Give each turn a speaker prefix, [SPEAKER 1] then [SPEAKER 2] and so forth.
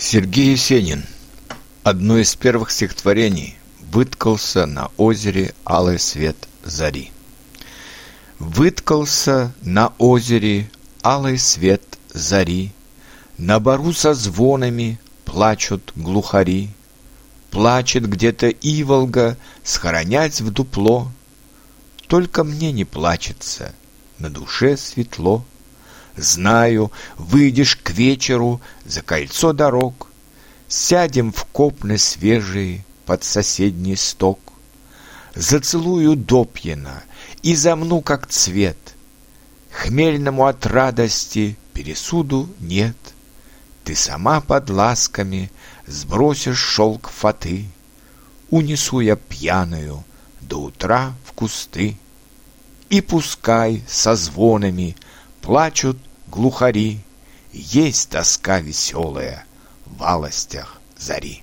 [SPEAKER 1] Сергей Есенин. Одно из первых стихотворений «Выткался на озере алый свет зари». Выткался на озере алый свет зари, На бару со звонами плачут глухари. Плачет где-то иволга, схоронясь в дупло. Только мне не плачется, на душе светло. Знаю, выйдешь к вечеру за кольцо дорог, Сядем в копны свежие под соседний сток. Зацелую допьяно и замну, как цвет. Хмельному от радости пересуду нет. Ты сама под ласками сбросишь шелк фаты, Унесу я пьяную до утра в кусты. И пускай со звонами плачут глухари, Есть тоска веселая в алостях зари.